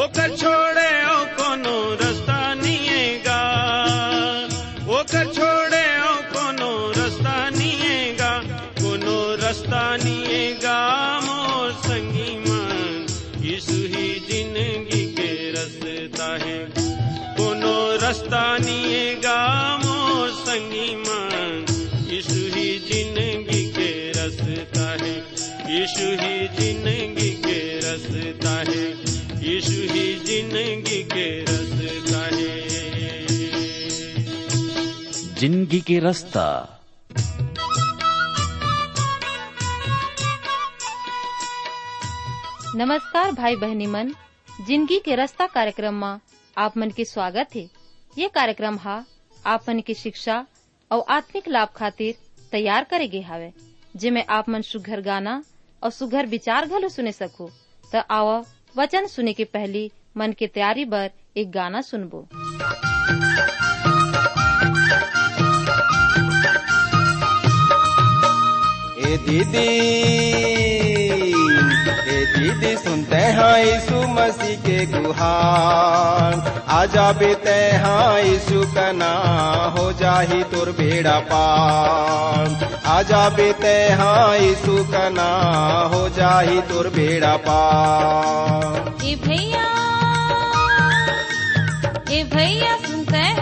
वो छोड़े ओ कोनो रास्ता निएगा। वो छोड़े ओ कोनो रास्ता निएगा। कोनो रास्ता निएगा मोर संगी मन। यीशु ही ज़िंदगी के रास्ता है। कोनो रास्ता निएगा मोर संगी मन। यीशु ही ज़िंदगी के रास्ता है। यीशु ही ज़िंदगी के रास्ता है। के रास्ता है ज़िंदगी के रास्ता। नमस्कार भाई बहनी मन ज़िंदगी के रास्ता कार्यक्रम में आप मन के स्वागत है। ये कार्यक्रम हा आप मन की शिक्षा और आत्मिक लाभ खातिर तैयार करे गे हावे। जिमे आप मन सुघर गाना और सुघर विचार घलो सुने सको। तो आओ वचन सुने के पहली मन के तैयारी बर एक गाना सुनबो। ए दीदी ए दीदी सुनते हैं यीशु मसीह के गुहार। आजा बेते हाँ यीशु का ना हो जाही तोर बेड़ा पार। आजा बेते हाँ यीशु का ना हो जाही तोर बेड़ा पार। ए भैया भैया सुनते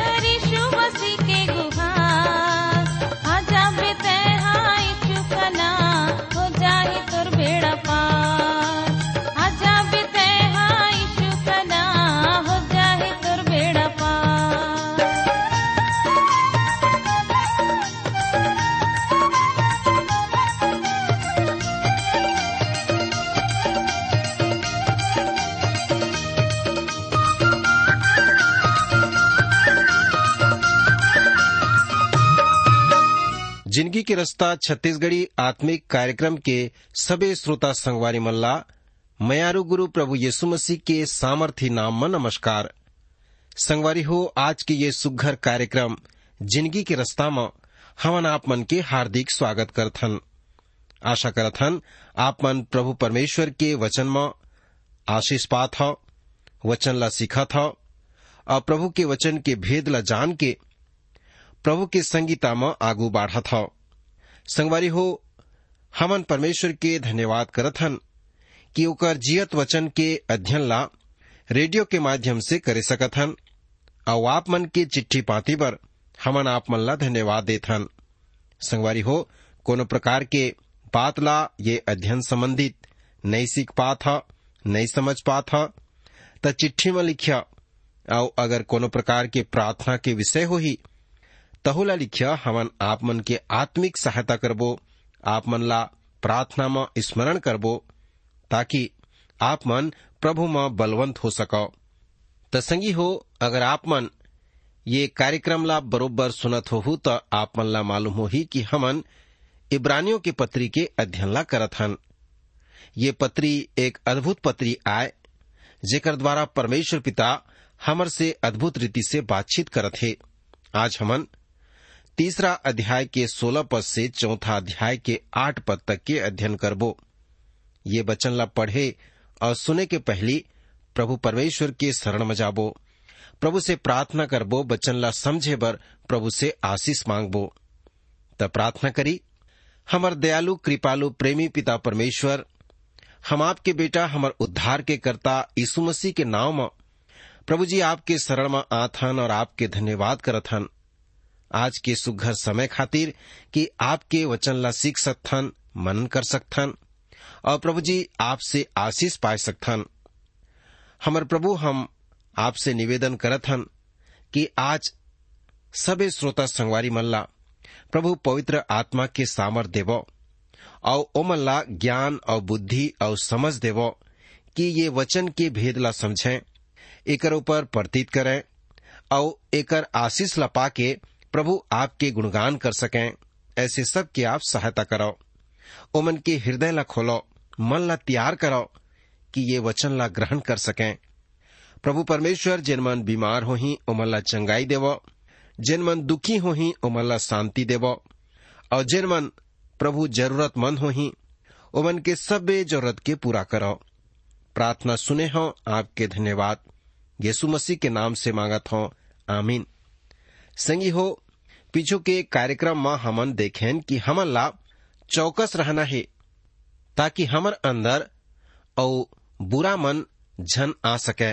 ज़िंदगी के रास्ता छत्तीसगढ़ी आत्मिक कार्यक्रम के सबे श्रोता संगवारी मल्ला, मयारू गुरु प्रभु यीशु मसीह के सामर्थी नाम में नमस्कार। संगवारी हो, आज के ये सुघर कार्यक्रम, ज़िंदगी के रास्ता में हमन आप मन के हार्दिक स्वागत करथन। आशा करथन, आप मन प्रभु परमेश्वर के वचन में आशीष पात हो, वचन ला सीखत हो, और प्रभु के वचन के भेद ला जान के प्रभु के संगीता में आगू बढ़त हो। संगवारी हो, हमन परमेश्वर के धन्यवाद करत हन कि ओकर जियत वचन के अध्ययन ला रेडियो के माध्यम से करे सकत हन और आप मन के चिट्ठी पाती पर हमन आप मन ला धन्यवाद देत हन। संगवारी हो, कोनो प्रकार के बात ला ये अध्ययन संबंधित नहीं सीख पात ह नहीं समझ पात ह, त चिट्ठी में लिखिया और अगर कोनो प्रकार के प्रार्थना के विषय हो तहुला लिखिया हमन आप मन के आत्मिक सहायता करबो, आप मन ला प्रार्थना में स्मरण करबो, ताकि आप मन प्रभु में बलवंत हो सको त संगी हो, अगर आप मन ये कार्यक्रम ला बरोबर सुनत हो तो आप मन ला मालूम हो ही कि हमन इब्रानियों के पत्री के अध्ययन ला करत हन। ये पत्री एक अद्भुत पत्री आय जेकर द्वारा परमेश्वर पिता हमर से अद्भुत रीति से बातचीत करत हे। आज हमन तीसरा अध्याय के सोलह पद से चौथा अध्याय के आठ पद तक के अध्ययन करबो। ये वचन ला पढ़े और सुने के पहली प्रभु परमेश्वर के शरण में जाबो। प्रभु से प्रार्थना करबो, वचन ला समझे बर प्रभु से आशीष मांगबो। त प्रार्थना करी, हमर दयालु, कृपालु, प्रेमी पिता परमेश्वर, हम आपके बेटा, हमर उद्धार के कर्ता यीशु मसीह के नाव में प्रभु जी आपके शरण में आथन और आपके धन्यवाद करत हन आज के सुघर समय खातिर कि आपके वचन ला सीख सकथन, मनन कर सकथन, और प्रभु जी आपसे आशीष पाए सकथन। हमर प्रभु, हम आपसे निवेदन करत हन कि आज सबे श्रोता संगवारी मल्ला प्रभु पवित्र आत्मा के सामर देव, और ओमन ला ज्ञान और बुद्धि और समझ देव कि ये वचन के भेद ला समझें, एकर ऊपर प्रतीत करें, और एकर आशीष ला पाके प्रभु आपके गुणगान कर सकें, ऐसे सब की आप सहायता करो ओमन के हृदय ला खोलो मन ला तैयार करो कि ये वचन ला ग्रहण कर सकें। प्रभु परमेश्वर, जिन मन बीमार हो ही ओमन ला चंगाई देव। जिन मन दुखी हो ही ओमन ला शांति देव। और जिन मन प्रभु जरूरतमंद हो ही ओमन के सबे ज़रूरत के पूरा करो प्रार्थना सुने हो, आपके धन्यवाद। यीशु मसीह के नाम से मांगत हो आमीन। संगी हो। पीछू के कार्यक्रम में हमन देखें कि हमन ला चौकस रहना है, ताकि हमर अंदर और बुरा मन झन आ सके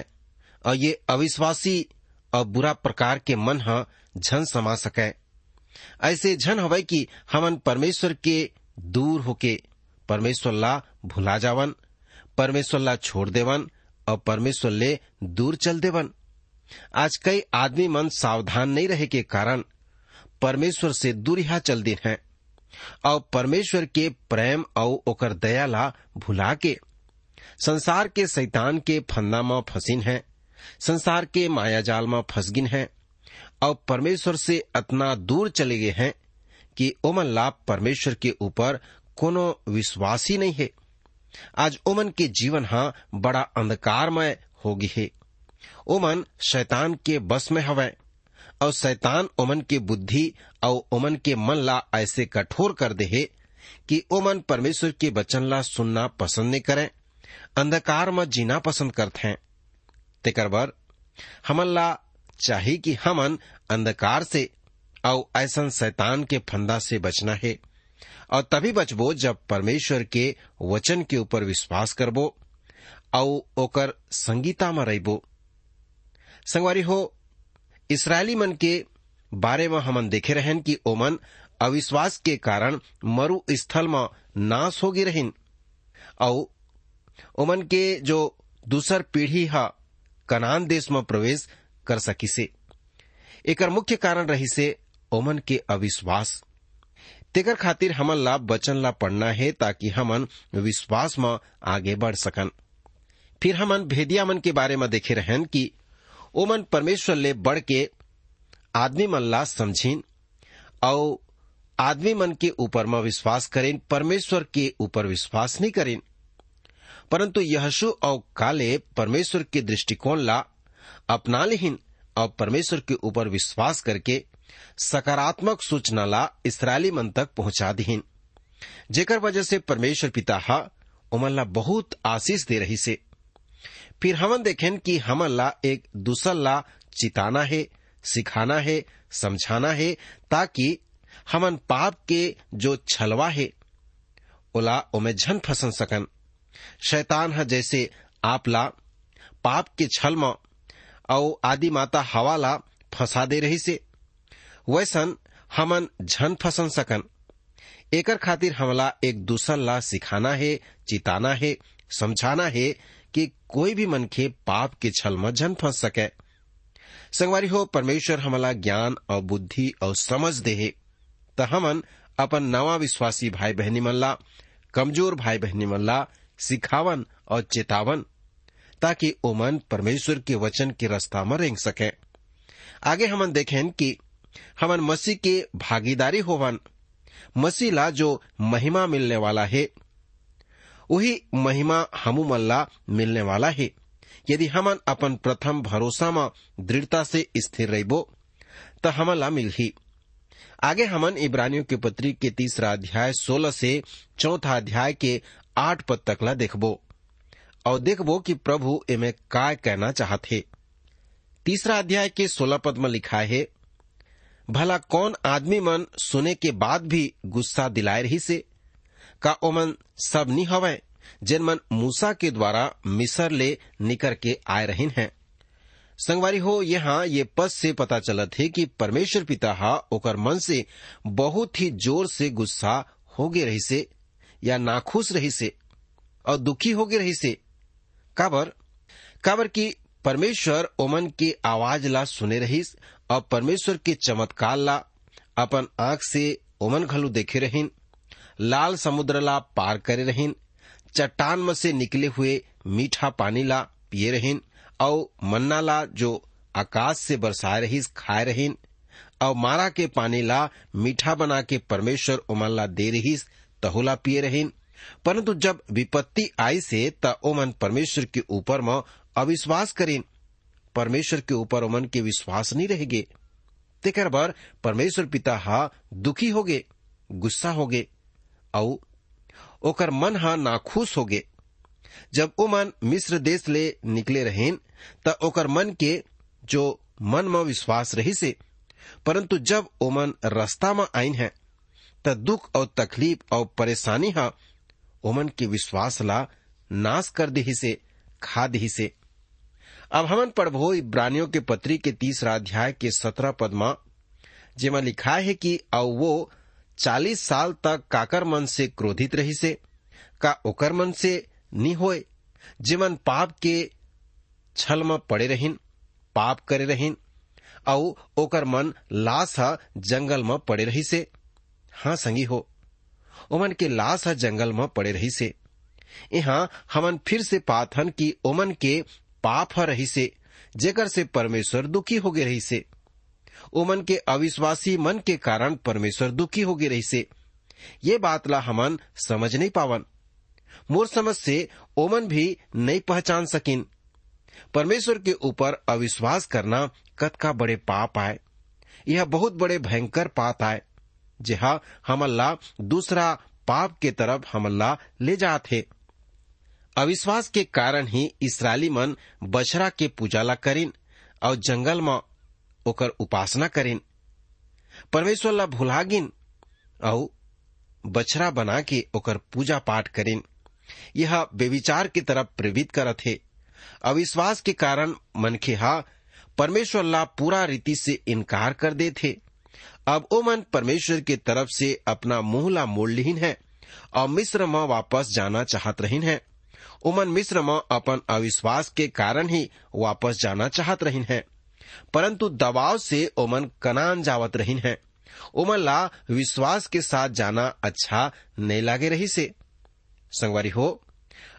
और ये अविश्वासी और बुरा प्रकार के मन ह झन समा सके। ऐसे झन हवे कि हमन परमेश्वर के दूर होके परमेश्वर ला भुला जावन, परमेश्वर ला छोड़ देवन और परमेश्वर ले दूर चल देवन। आज कई आदमी मन सावधान नहीं रहे के कारण परमेश्वर से दूरिया चल दिन है। और परमेश्वर के प्रेम और ओकर दया ला भुला के संसार के शैतान के फंदा में फंसिन है, संसार के मायाजाल में फंसगिन है, और परमेश्वर से इतना दूर चले गए हैं कि ओमन लाभ परमेश्वर के ऊपर कोनो विश्वास ही नहीं है। आज ओमन के जीवन हाँ बड़ा अंधकारमय होगी है। ओमन शैतान के बस में हवे। और शैतान ओमन के बुद्धि और ओमन के मन ला ऐसे कठोर कर दे है कि ओमन परमेश्वर के वचन ला सुनना पसंद नहीं करें, अंधकार में जीना पसंद करते हैं। तेकर बर, हमन ला चाहिए कि हमन अंधकार से और ऐसा शैतान के फंदा से बचना है, और तभी बचबो जब परमेश्वर के वचन के ऊपर विश्वास करबो, और ओकर संगीता में रहबो। संगवारी हो, इसराइली मन के बारे में हमन देखे रहन कि ओमन अविश्वास के कारण मरु स्थल में नाश होगी रहिन। और ओमन के जो दूसर पीढ़ी हा, कनान देश में प्रवेश कर सकी से एकर मुख्य कारण रही से ओमन के अविश्वास। तेकर खातिर हमन ला बचन ला पढ़ना है ताकि हमन विश्वास में आगे बढ़ सकन। फिर हमन भेदिया मन के बारे में देखे रहन कि ओमन परमेश्वर ले बढ़ के आदमी मन ला समझिन और आदमी मन के ऊपर में विश्वास करें परमेश्वर के ऊपर विश्वास नहीं करें परंतु यहशु और काले परमेश्वर के दृष्टिकोण ला अपना लेहिन और परमेश्वर के ऊपर विश्वास करके सकारात्मक सूचना ला इसराइली मन तक पहुँचा दीहिन। जेकर वजह से परमेश्वर पिता हा उमन ला बहुत आशीष दे रही से। फिर हमन देखें कि हमन ला एक दूसर ला चिताना है, सिखाना है, समझाना है, ताकि हमन पाप के जो छलवा है, ओला ओमे झन फसन सकन। शैतान है जैसे आप ला पाप के छल और आदि माता हवा ला फंसा दे रही से वैसन हमन झन फसन सकन। एकर खातिर हमला एक दूसर ला सिखाना है, चिताना है, समझाना है कि कोई भी मनखे पाप के छल में झन फंस सके। संगवारी हो, परमेश्वर हमला ज्ञान और बुद्धि और समझ दे त हमन अपन नवा विश्वासी भाई बहनी मन ला, कमज़ोर भाई बहनी मन ला सिखावन और चेतावन, ताकि ओमन परमेश्वर के वचन के रास्ता में रेंग सके। आगे हमन देखें कि हमन मसीह के भागीदारी होवन। मसीह ला जो महिमा मिलने वाला है वही महिमा हमू मल्ला मिलने वाला है। यदि हमन अपन प्रथम भरोसा में दृढ़ता से स्थिर रहबो तो हमन ला मिल ही आगे हमन इब्रानियों के पत्री के तीसरा अध्याय सोलह से चौथा अध्याय के आठ पद तक ला देखबो। और देखबो कि प्रभु एमे का कहना चाहते। तीसरा अध्याय के सोलह पद में लिखा है, भला कौन आदमी मन सुने के बाद भी गुस्सा दिलाए रही से? का ओमन सब नहीं हवे, जिन मन मूसा के द्वारा मिसर ले निकर के आए रहीन हैं। संगवारी हो, यहाँ ये पद से पता चलत है कि परमेश्वर पिता हा ओकर मन से बहुत ही ज़ोर से गुस्सा हो गए रही से या नाखुश रही से और दुखी गए रही से काबर? काबर की परमेश्वर ओमन के आवाज़ ला सुने रहीस, और परमेश्वर के चमत्कार ला अपन आँख से ओमन घलू देखे रहीन। लाल समुद्र ला पार करे रहीन, चट्टान में से निकले हुए मीठा पानी ला पिए रहीन और मन्ना ला जो आकाश से बरसाए रहीस खाए रहीन और मारा के पानी ला मीठा बना के परमेश्वर ओमन ला दे रहीस तहुला पिए रहीन। परंतु जब विपत्ति आई से त ओमन परमेश्वर के ऊपर म अविश्वास करीन। परमेश्वर के ऊपर ओमन के विश्वास नहीं रहेगे। तेकर बर परमेश्वर पिता हा दुखी होगे, गुस्सा होगे। और ओकर मन हा नाखुश होगे। जब ओ मन मिस्र देश ले निकले रहेन, त ओकर मन के जो मन में विश्वास रही से परंतु जब ओमन रास्ता में आइन है, त दुख और तकलीफ़ और परेशानी हा ओमन के विश्वास ला नाश कर दही से खा दही से अब हमन पढ़बो इब्रानियों के पत्री के तीसरा अध्याय के सत्रह पद में, जेमा लिखा है कि और वो चालीस साल तक काकर मन से क्रोधित रही से, का ओकर मन से नी होए, जिमन पाप के छल में पड़े रहीन, पाप करे रहीन और ओकर मन लाश ह जंगल में पड़े रही से। हाँ संगी हो ओमन के लाश ह जंगल में पड़े रही से। यहाँ हमन फिर से पात हन कि ओमन के पाप ह रही से, जेकर से परमेश्वर दुखी हो गए रही से। ओमन के अविश्वासी मन के कारण परमेश्वर दुखी होगी रही से ये बात ला हमन समझ नहीं पावन। मोर समझ से ओमन भी नहीं पहचान सकिन। परमेश्वर के ऊपर अविश्वास करना कत का बड़े पाप आए। यह बहुत बड़े भयंकर पाप आए, जहा हमल्ला दूसरा पाप के तरफ़ हमल्ला ले जाते अविश्वास के कारण ही इसराइली मन बछरा के पूजाला करीन और जंगल में ओकर उपासना करीन। परमेश्वर ला भुलागिन और बछरा बना के ओकर पूजा पाठ करीन। यह बेविचार की तरफ़ प्रेरित करत है। अविश्वास के कारण मनखे हा परमेश्वर ला पूरा रीति से इनकार कर दे थे अब ओ मन परमेश्वर की तरफ़ से अपना मुँह ला मोड़ लिहिन है और मिस्र में वापस जाना चाहत रहीन है। ओमन मिस्र में अपन अविश्वास के कारण ही वापस जाना चाहत रहीन है। परंतु दबाव से ओमन कनान जावत रहीन है। ओमन ला विश्वास के साथ जाना अच्छा नहीं लागे रही से। संगवारी हो,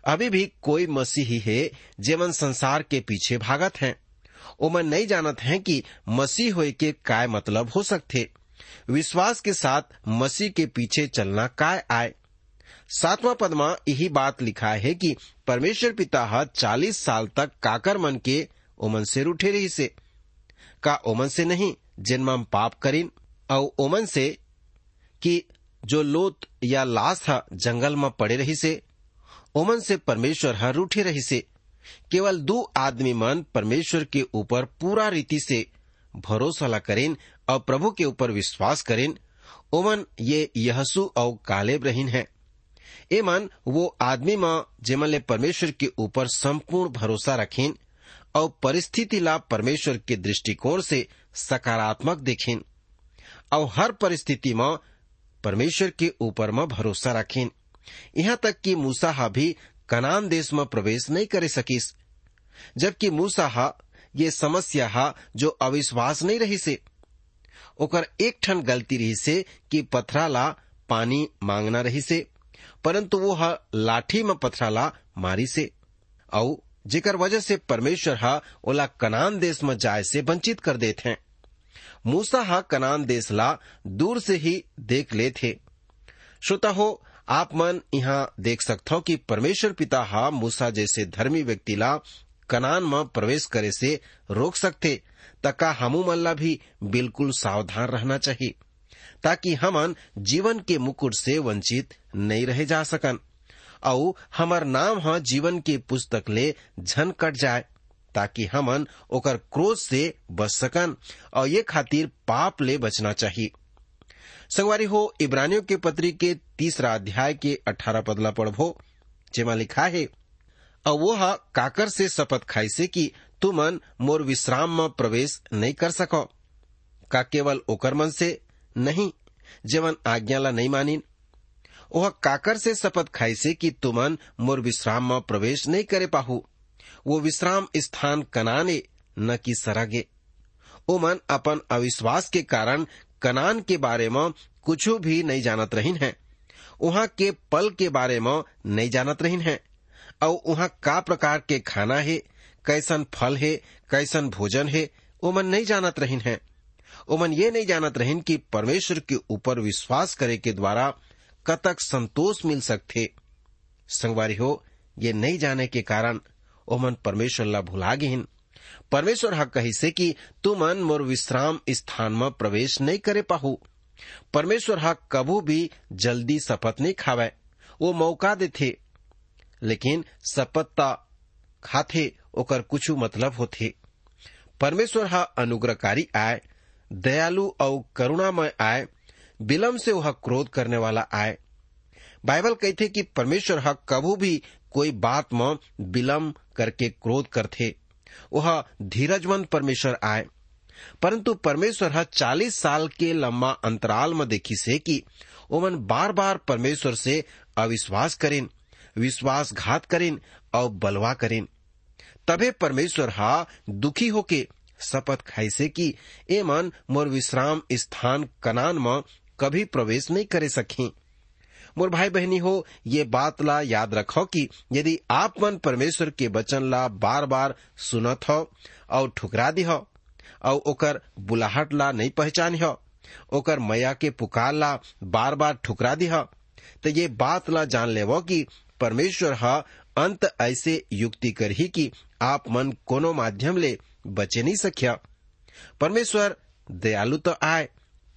अभी भी कोई मसीही है जेमन संसार के पीछे भागत हैं। ओमन नहीं जानत हैं कि मसीह होए के काय मतलब हो सकते। विश्वास के साथ मसीह के पीछे चलना काय आए। सातवां पद में यही बात लिखा है कि परमेश्वर पिता चालीस साल तक काकर मन के ओमन से रूठे रही से। का ओमन से नहीं जिनम पाप करीन। और ओमन से कि जो लोत या लाश हा जंगल में पड़े रही से ओमन से परमेश्वर हा रूठे रही से केवल दो आदमी मन परमेश्वर के ऊपर पूरा रीति से भरोसा ला करेन और प्रभु के ऊपर विश्वास करेन। ओमन ये यहसु और कालेब रहीन है। ए मन वो आदमी में, जेमन ले परमेश्वर के ऊपर संपूर्ण भरोसा रखेन। और परिस्थिति ला परमेश्वर के दृष्टिकोण से सकारात्मक देखें। और हर परिस्थिति में परमेश्वर के ऊपर में भरोसा रखेन यहाँ तक कि मूसा हा भी कनान देश में प्रवेश नहीं करे सकीस। जबकि मूसा हा, ये समस्या हा जो अविश्वास नहीं रही से। ओकर एक ठन गलती रही से कि पथरा ला पानी मांगना रही से, परंतु वो हा लाठी में पथरा ला मारी से। और जेकर वजह से परमेश्वर हा ओला कनान देश में जाए से वंचित कर देते हैं। मूसा हा कनान देश ला दूर से ही देख ले थे श्रोता हो, आप मन यहाँ देख सकते हो कि परमेश्वर पिता हा मूसा जैसे धर्मी व्यक्ति ला कनान में प्रवेश करे से रोक सकते तका हमू मन ला भी बिल्कुल सावधान रहना चाहिए, ताकि हमन जीवन के मुकुट से वंचित नहीं रहे जा सकन। और हमार नाम ह जीवन के पुस्तक ले झन कट जाए, ताकि हमन ओकर क्रोध से बच सकन और ये खातिर पाप ले बचना चाहिए संगवारी हो, इब्रानियों के पत्री के तीसरा अध्याय के अठारह पदला पढ़ो जेमा लिखा है और वो हा काकर से शपथ खाई से कि तुमन मोर विश्राम में प्रवेश नहीं कर सको। का केवल ओकर मन से नहीं जेवन आज्ञा ला नहीं मानिन ओह काकर से शपथ खाई से कि तुमन मोर विश्राम में प्रवेश नहीं करे पाहू। वो विश्राम स्थान कनाने, न कि सरागे। ओमन अपन अविश्वास के कारण कनान के बारे में कुछ भी नहीं जानत रहीन है। वहाँ के पल के बारे में नहीं जानत रहीन है। और वहाँ का प्रकार के खाना है, कैसन फल है, कैसन भोजन है ओमन नहीं जानत रहिन है। ओमन ये नहीं जानत रहिन कि परमेश्वर के ऊपर विश्वास करे के द्वारा कतक संतोष मिल सकते संगवारी हो ये नहीं जाने के कारण ओमन परमेश्वर ला भुला गिन परमेश्वर हा कही से कि तुमन मोर विश्राम स्थान में प्रवेश नहीं करे पाहू। परमेश्वर हा कबू भी जल्दी शपथ नहीं खावे, वो मौका देथे। लेकिन सपत्ता खाथे, ओकर कुछ मतलब होथे। परमेश्वर हा अनुग्रहकारी आय, दयालु और करुणामय आय विलम्ब से वह क्रोध करने वाला आए। बाइबल कहते कि परमेश्वर हा कबू भी कोई बात में विलम्ब करके क्रोध करथे। वह धीरजवंत परमेश्वर आए। परंतु परमेश्वर हा चालीस साल के लंबा अंतराल में देखी से कि ओमन बार बार परमेश्वर से अविश्वास करें विश्वासघात करें और बलवा करें तबे परमेश्वर हा दुखी होके शपथ खाई से कि ए मन मोर विश्राम स्थान कनान में कभी प्रवेश नहीं करे सकी मोर भाई बहनी हो, ये बात ला याद रखो कि यदि आप मन परमेश्वर के वचन ला बार बार सुनत हो, और ठुकरा दी हो, और ओकर बुलाहट ला नहीं पहचान हो, ओकर मैया के पुकार ला बार बार ठुकरा दी हो तो ये बात ला जान लेवो कि परमेश्वर हा अंत ऐसे युक्ति कर ही कि आप मन कोनो माध्यम ले बचे नहीं सकिया परमेश्वर दयालु तो आए,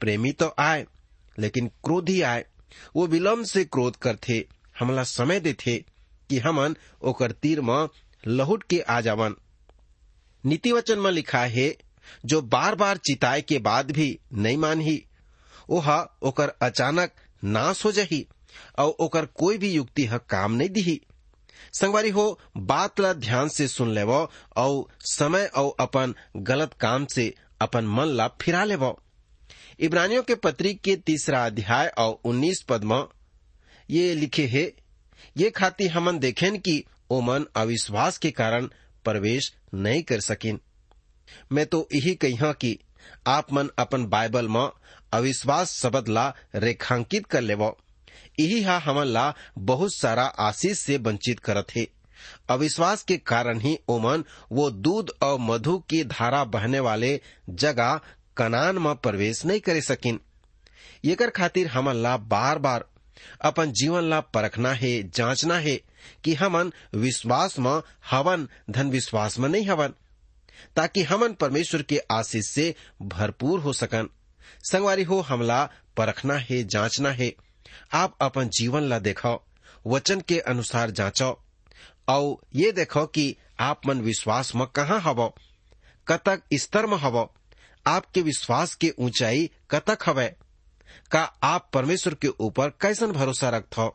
प्रेमी तो आए लेकिन क्रोधी आए। वो विलम्ब से क्रोध करथे हमला समय देथे कि हमन ओकर तीर में लहुट के आ जावन। नीति वचन में लिखा है, जो बार बार चिताए के बाद भी नहीं मानही, ओहा ओकर अचानक नाश हो जही और ओकर कोई भी युक्ति ह काम नहीं दिही। संगवारी हो, बात ला ध्यान से सुन लेव और समय और अपन गलत काम से अपन मन ला फिरा लेव। इब्रानियों के पत्री के तीसरा अध्याय और उन्नीस पद में ये लिखे है, ये खाती हमन देखें कि ओ मन अविश्वास के कारण प्रवेश नहीं कर सकिन मैं तो यही कही कि आप मन अपन बाइबल में अविश्वास शब्द ला रेखांकित कर लेवो। यही हा हमन ला बहुत सारा आशीष से वंचित करत है। अविश्वास के कारण ही ओमन वो दूध और मधु की धारा बहने वाले जगह कनान में प्रवेश नहीं करे सकिन। एकर खातिर हमन ला बार बार अपन जीवन ला परखना है, जांचना है कि हमन विश्वास में हवन, धन विश्वास में नहीं हवन, ताकि हमन परमेश्वर के आशीष से भरपूर हो सकन। संगवारी हो हमला परखना है, जांचना है। आप अपन जीवन ला देखो वचन के अनुसार जांचो। और ये देखो कि आप मन विश्वास में कहाँ हवो, कतक स्तर में हवो। आपके विश्वास के ऊंचाई कतक हवे? का आप परमेश्वर के ऊपर कैसन भरोसा रखथो?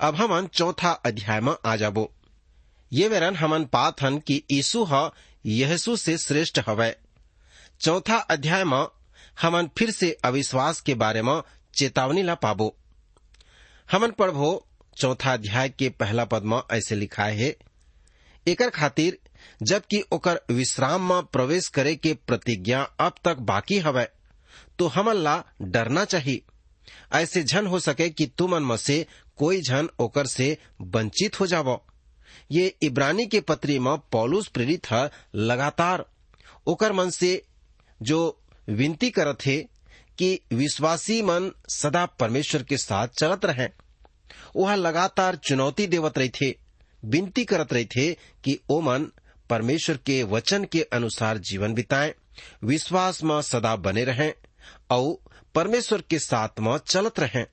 अब हमन चौथा अध्याय में आ जाबो। ये वेरन हमन पात हन कि यीशु ह यहसु से श्रेष्ठ हवे। चौथा अध्याय में हमन फिर से अविश्वास के बारे में चेतावनी ला पाबो। हमन पढ़बो, चौथा अध्याय के पहला पद में ऐसे लिखा है, एकर खातिर जबकि ओकर विश्राम में प्रवेश करे के प्रतिज्ञा अब तक बाकी हवे तो हमन ला डरना चाहिए ऐसे झन हो सके कि तुमन में से कोई झन ओकर से वंचित हो जावो। ये इब्रानी के पत्री में पौलुस प्रेरित है लगातार। ओकर मन से जो विनती करत है कि विश्वासी मन सदा परमेश्वर के साथ चलत रहे वह लगातार चुनौती देवत रही थे विनती करत रही थे कि ओ मन परमेश्वर के वचन के अनुसार जीवन बिताएँ विश्वास में सदा बने रहें और परमेश्वर के साथ में चलत रहें।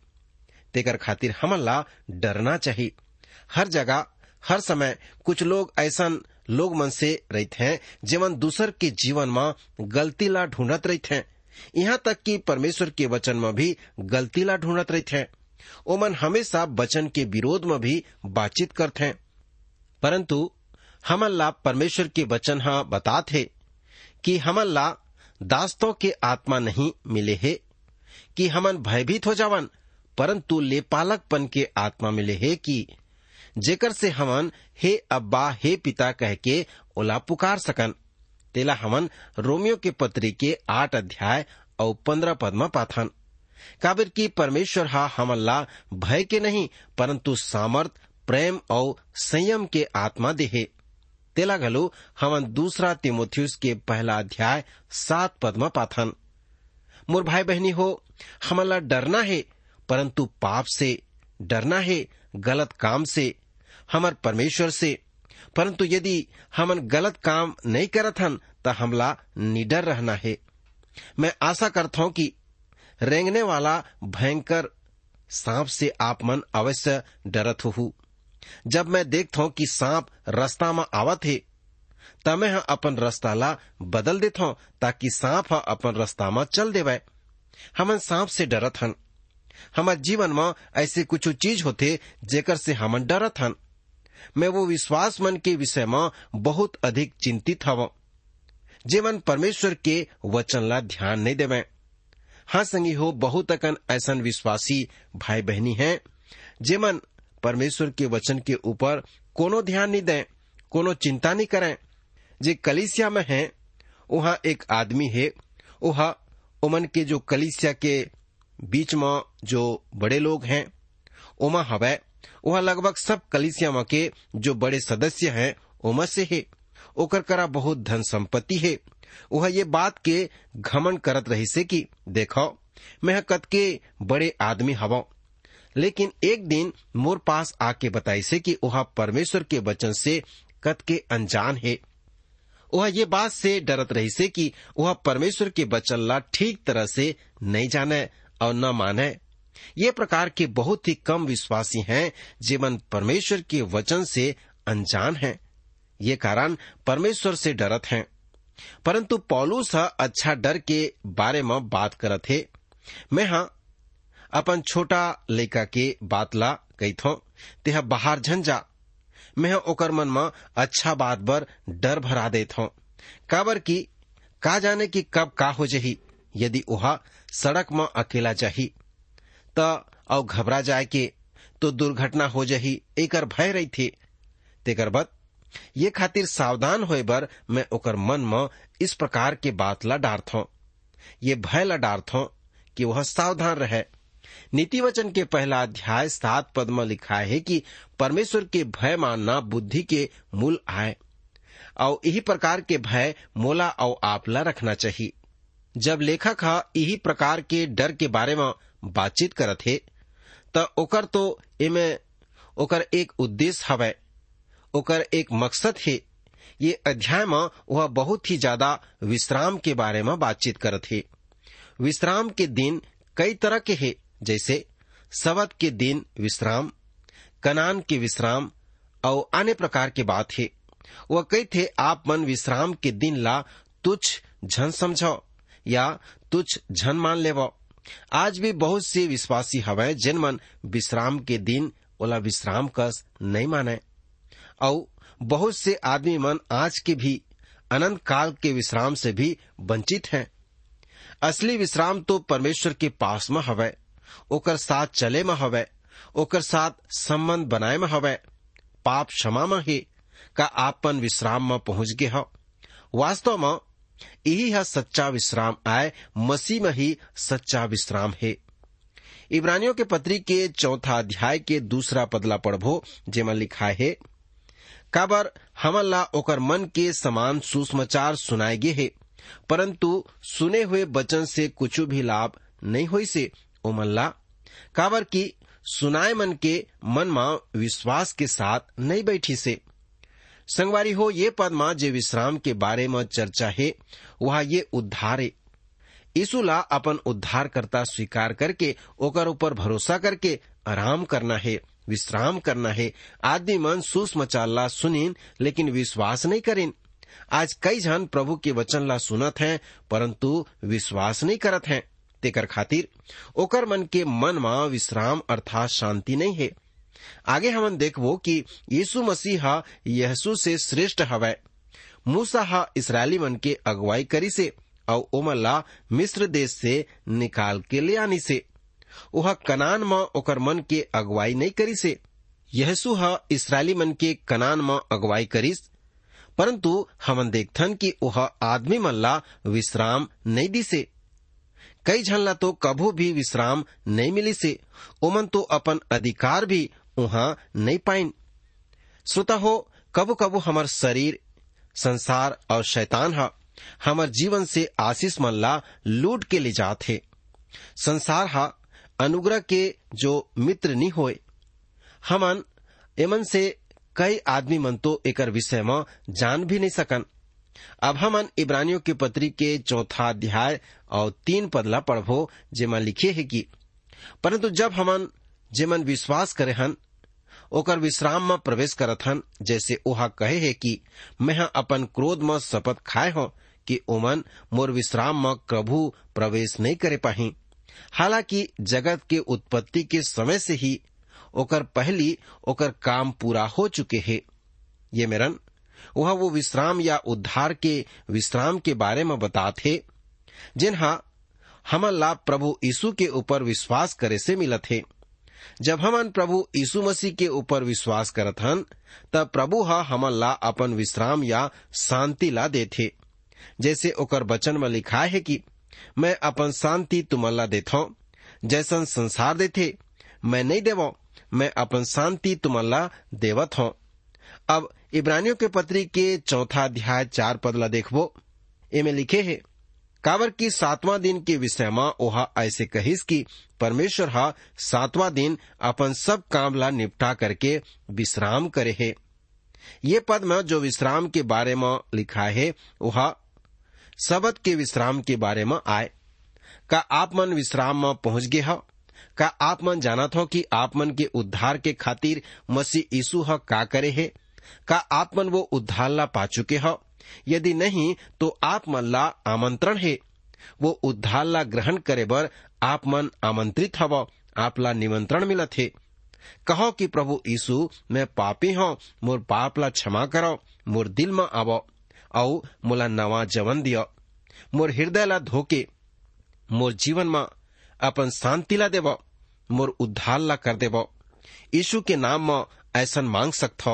तेकर खातिर हमला डरना चाहिए। हर जगह, हर समय कुछ लोग ऐसा लोग मन से रहते हैं, जेमन दूसर के जीवन में गलती ला ढूंढत रहते हैं। यहाँ तक कि परमेश्वर के वचन में भी गलती ला ढूंढत रहते हैं। ओमन हमेशा वचन के विरोध में भी बातचीत करते हैं। परंतु हमन ला परमेश्वर के वचन हा बतात है कि हमन ला दास्तों के आत्मा नहीं मिले है, कि हमन भयभीत हो जावन, परंतु लेपालकपन के आत्मा मिले है कि जेकर से हमन हे अब्बा, हे पिता कह के ओला पुकार सकन। तेला हमन रोमियो के पत्री के आठ अध्याय और पंद्रह पद में पाथन। काबिर की परमेश्वर हा हमन ला भय के नहीं, परंतु सामर्थ, प्रेम और संयम के आत्मा देहे घलो हमन दूसरा तिमोथियस के पहला अध्याय सात पद में पाथन। मोर भाई बहनी हो हमला डरना है, परंतु पाप से डरना है, गलत काम से, हमर परमेश्वर से। परंतु यदि हमन गलत काम नहीं करत हन तो हमला निडर रहना है। मैं आशा करता हूँ कि रेंगने वाला भयंकर सांप से आप मन अवश्य डरत हो जब मैं देखता हूँ कि सांप रास्ता में आवत है तब मैं अपन रास्ता ला बदल देता हूँ ताकि सांप अपन रास्ता में चल देवे। हमन सांप से डरत हन। हमार जीवन में ऐसे कुछ चीज़ होते जेकर से हमन डरत हन। मैं वो विश्वास मन के विषय में बहुत अधिक चिंतित हव जीवन परमेश्वर के वचन ला ध्यान नहीं देवे। हाँ संगी हो, बहुत अकन ऐसा विश्वासी भाई बहनी हैं, जेमन परमेश्वर के वचन के ऊपर कोनो ध्यान नहीं दें, कोनो चिंता नहीं करें। जे कलिसिया में है, वहाँ एक आदमी है, वह उमन के जो कलिसिया के बीच में जो बड़े लोग हैं, उमा हवै, वह लगभग सब कलिसिया में के जो बड़े सदस्य हैं, उमा से है। ओकर करा बहुत धन संपत्ति है। वह ये बात के घमन करत रही से कि, देखो, मैं कत के बड़े आदमी हवा। लेकिन एक दिन मोर पास आके बताई से कि वह परमेश्वर के वचन से कत के अनजान है। वह ये बात से डरत रही से कि वह परमेश्वर के वचन ला ठीक तरह से नहीं जाने और न माने ये प्रकार के बहुत ही कम विश्वासी हैं जीवन परमेश्वर के वचन से अनजान हैं। ये कारण परमेश्वर से डरत हैं। परंतु पौलुस अच्छा डर के बारे में बात करत है। मैं हाँ अपन छोटा लड़का के बात ला कही थो तेहा बाहर झन जा। मैं ओकर मन में अच्छा बात बर डर भरा देत हूँ। काबर की, का जाने की कब का हो जही, यदि वहा सड़क में अकेला जाही। त और घबरा जाए के तो दुर्घटना हो जही, एकर भय रही थी तेकर बद, ये खातिर सावधान होए बर मैं ओकर मन में इस प्रकार के बात ला डारत हूँ ये भय ला डारत हूँ कि वह सावधान रहे। नीति वचन के पहला अध्याय सात पद में लिखा है कि परमेश्वर के भय मानना बुद्धि के मूल आए और यही प्रकार के भय मोला और आपला रखना चाहिए जब लेखक यही प्रकार के डर के बारे में बातचीत करत हे, त ओकर तो एमे ओकर एक उद्देश्य हवै ओकर एक मकसद है, ये अध्याय में वह बहुत ही ज़्यादा विश्राम के बारे में बातचीत करत है। विश्राम के दिन कई तरह के है जैसे सबत के दिन विश्राम, कनान के विश्राम और अन्य प्रकार के बात है। वह कई थे, आप मन विश्राम के दिन ला तुच्छ झन समझो या तुच्छ झन मान लेव। आज भी बहुत से विश्वासी हवै, जिन मन विश्राम के दिन ओला विश्राम कस नहीं माने। और बहुत से आदमी मन आज के भी अनंत काल के विश्राम से भी वंचित हैं। असली विश्राम तो परमेश्वर के पास में हवै। ओकर साथ चले में हवै, ओकर साथ संबंध बनाए में हवै। पाप क्षमा में है का आपन विश्राम में पहुँच गए हो। वास्तव में यही है सच्चा विश्राम आए मसीह में ही सच्चा विश्राम है। इब्रानियों के पत्री के चौथा अध्याय के दूसरा पदला पढ़बो, जेमा लिखा है, काबर हमन ला ओकर मन के समान सुसमाचार सुनाए गे है, परंतु सुने हुए वचन से कुछ भी लाभ नहीं हुई से ओमन ला काबर की सुनाए मन के मन में विश्वास के साथ नहीं बैठी से। संगवारी हो ये पद माँ जे विश्राम के बारे में चर्चा है, वह ये उद्धार। है यीशु ला अपन उद्धारकर्ता स्वीकार करके, ओकर ऊपर भरोसा करके आराम करना है, विश्राम करना है। आदमी मन सुसमाचार ला सुनीन, लेकिन विश्वास नहीं करें आज कई जन प्रभु के वचन ला सुनत हैं, परंतु विश्वास नहीं करत हैं। तेकर खातिर, ओकर मन के मन में विश्राम अर्थात शांति नहीं है। आगे हमन देखबो कि यीशु मसीह यहसु से श्रेष्ठ हवै। मूसा हा इसराइली मन के अगुवाई करी से और ओमन ला मिस्र देश से निकाल के ले आनी से। वह कनान में ओकर मन के अगुवाई नहीं करी से। यहसु हा इसराइली मन के कनान में अगुवाई करिस। परंतु हमन देखथन कि वह आदमी मन ला विश्राम नहीं दिसे कई झन तो कभू भी विश्राम नहीं मिली से, ओमन तो अपन अधिकार भी वहाँ नहीं पाइन श्रोता हो कबू कबू हमार शरीर, संसार और शैतान हा, हमार जीवन से आशीष मन ला लूट के ले जात संसार हा, अनुग्रह के जो मित्र नहीं होए। हमन, एमन से कई आदमी मन तो एकर विषय में जान भी नहीं सकन। अब हमन इब्रानियों के पत्री के चौथा अध्याय और तीन पदला पढ़बो जेमा लिखे है कि, परंतु जब हमन जेमन विश्वास करे हन, ओकर विश्राम में प्रवेश करत हन, जैसे ओहा कहे है कि, मैं अपन क्रोध में शपथ खाए हो कि ओमन मोर विश्राम में प्रभु प्रवेश नहीं करे पाही। हालाँकि जगत के उत्पत्ति के समय से ही ओकर पहली ओकर काम पूरा हो चुके हैं। ये मेरन वह वो विश्राम या उद्धार के विश्राम के बारे में बताते जिन्हा हमन ला प्रभु यीशु के ऊपर विश्वास करे से मिलत है। जब हमन प्रभु यीशु मसीह के ऊपर विश्वास करत हन, तब प्रभु हा हमन ला अपन विश्राम या शांति ला देथे जैसे ओकर वचन में लिखा है कि, मैं अपन शांति तुमन ला जैसन संसार देथे, मैं नहीं देवो, मैं अपन शांति तुमन ला देवत हूँ। अब इब्रानियों के पत्री के चौथा अध्याय चार पदला देखबो। एमे लिखे है काबर की सातवां दिन के विषय में ओहा ऐसे कहिस कि परमेश्वर हा सातवां दिन अपन सब काम ला निपटा करके विश्राम करे है। ये पद में जो विश्राम के बारे में लिखा है वह सबद के विश्राम के बारे में आए। का आप मन विश्राम में पहुँच गए हो? का आप मन जानत हो कि आप मन के उद्धार के खातिर मसीह यीशु का करे है? का आप मन वो उद्धार पा चुके हो। यदि नहीं तो आप मन ला आमंत्रण है। वो उद्धार ला ग्रहण करे बर आप मन आमंत्रित हव आप ला निमंत्रण मिलत है। कहो कि प्रभु यीशु मैं पापी हूँ, मोर पाप ला क्षमा करो, मोर दिल में आवो, औ मोला नवा जवन दियो। मोर हृदय ला धोके, मोर जीवन में अपन शांति ला देव, मोर उद्धार ला कर देव। यीशु के नाम में ऐसा मांग सकत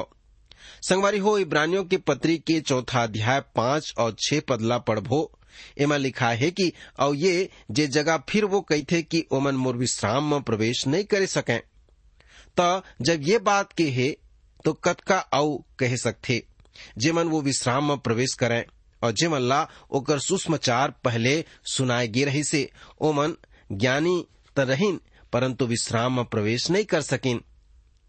संगवारी हो, इब्रानियों के पत्री के चौथा अध्याय पाँच और छह पदला पढ़बो। एमा लिखा है कि और ये, जे जगह फिर वो कही थे कि ओमन मोर विश्राम में प्रवेश नहीं करे सके। तो जब ये बात के है तो कतका औ कह सकते जेमन वो विश्राम में प्रवेश करें। और जेमन ला, ओकर सुषमाचार पहले सुनाए गे रही से, ओमन ज्ञानी त रहीन, परंतु विश्राम में प्रवेश नहीं कर सकिन।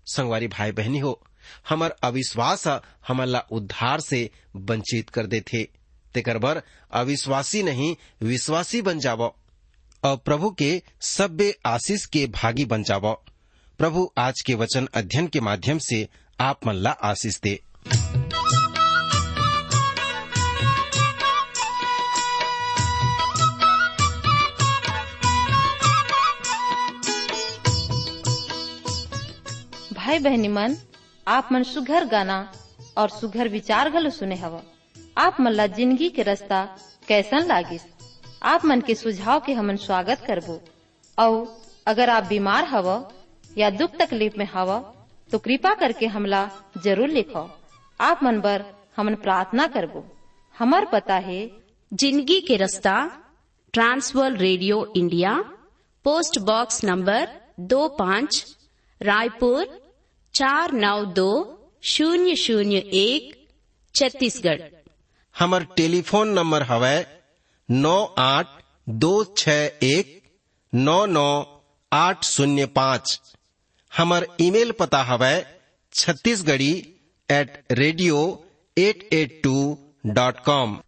संगवारी भाई बहनी हो हमर अविश्वास हमला उद्धार से वंचित कर देथे। तेकर बर अविश्वासी नहीं, विश्वासी बन जावो। और प्रभु के सभ्य आशीष के भागी बन जावो। प्रभु आज के वचन अध्ययन के माध्यम से आप मन ला आशीष दे। भाई बहनी मन आप मन सुघर गाना और सुघर विचार घलो सुने हवा। आप मन ला ज़िंदगी के रास्ता कैसन लागिस? आप मन के सुझाव के हमन स्वागत करबो। और अगर आप बीमार हव या दुख तकलीफ़ में हव तो कृपा करके हमला ज़रूर लिखो। आप मन बर हमन प्रार्थना करबो। हमार पता है, ज़िंदगी के रास्ता Trans World radio India, post box number दो पाँच, रायपुर चार नौ दो शून्य शून्य एक छत्तीसगढ़। हमर टेलीफोन नंबर हवै नौ आठ दो छ एक नौ नौ आठ शून्य पाँच। हमर ईमेल पता हवै Chhattisgarhi at radio at at two dot com